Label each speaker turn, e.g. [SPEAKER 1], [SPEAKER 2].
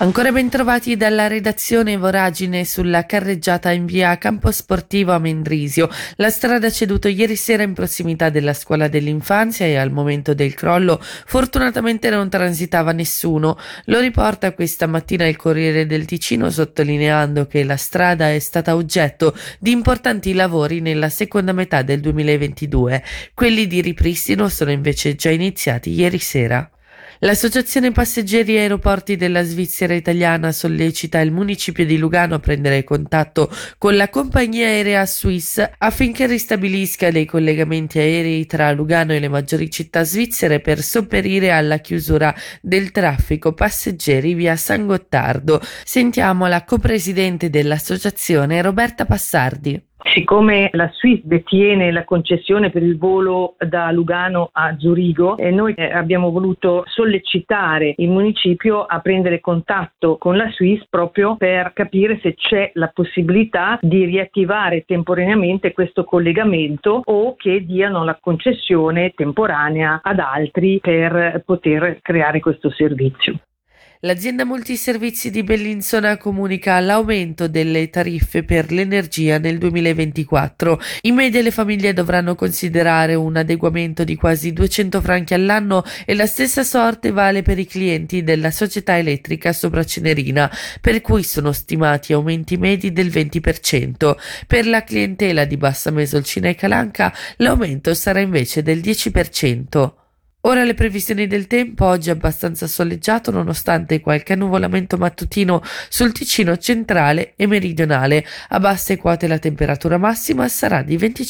[SPEAKER 1] Ancora ben trovati dalla redazione Voragine sulla carreggiata in via Campo Sportivo a Mendrisio. La strada ceduto ieri sera in prossimità della scuola dell'infanzia e al momento del crollo fortunatamente non transitava nessuno. Lo riporta questa mattina il Corriere del Ticino sottolineando che la strada è stata oggetto di importanti lavori nella seconda metà del 2022. Quelli di ripristino sono invece già iniziati ieri sera. L'Associazione Passeggeri e Aeroporti della Svizzera Italiana sollecita il municipio di Lugano a prendere contatto con la compagnia aerea Swiss affinché ristabilisca dei collegamenti aerei tra Lugano e le maggiori città svizzere per sopperire alla chiusura del traffico passeggeri via San Gottardo. Sentiamo la copresidente dell'associazione Roberta Passardi.
[SPEAKER 2] Siccome la Swiss detiene la concessione per il volo da Lugano a Zurigo, eh, noi eh, abbiamo voluto sollecitare il municipio a prendere contatto con la Swiss proprio per capire se c'è la possibilità di riattivare temporaneamente questo collegamento o che diano la concessione temporanea ad altri per poter creare questo servizio.
[SPEAKER 1] L'azienda multiservizi di Bellinzona comunica l'aumento delle tariffe per l'energia nel 2024. In media le famiglie dovranno considerare un adeguamento di quasi 200 franchi all'anno e la stessa sorte vale per i clienti della società elettrica Sopracenerina, per cui sono stimati aumenti medi del 20%. Per la clientela di Bassa Mesolcina e Calanca l'aumento sarà invece del 10%. Ora le previsioni del tempo, oggi abbastanza soleggiato nonostante qualche annuvolamento mattutino sul Ticino centrale e meridionale. A basse quote la temperatura massima sarà di 25